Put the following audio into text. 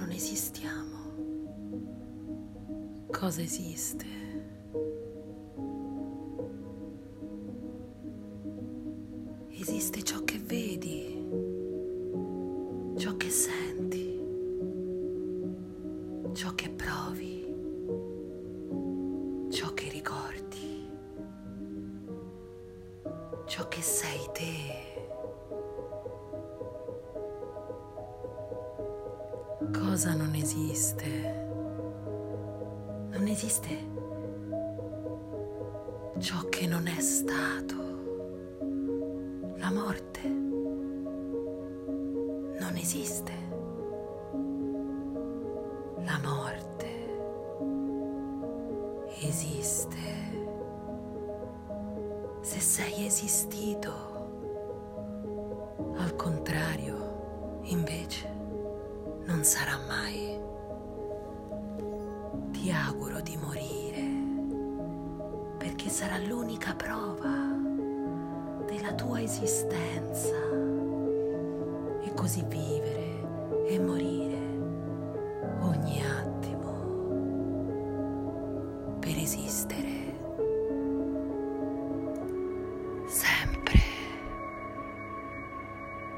non esistiamo, cosa esiste? Esiste ciò che vedi, ciò che senti, ciò che provi, ciò che ricordi, ciò che sei te. Cosa non esiste? Non esiste ciò che non è stato. La morte non esiste. La morte esiste. Se sei esistito, non sarà mai. Ti auguro di morire perché sarà l'unica prova della tua esistenza e così vivere e morire ogni attimo per esistere.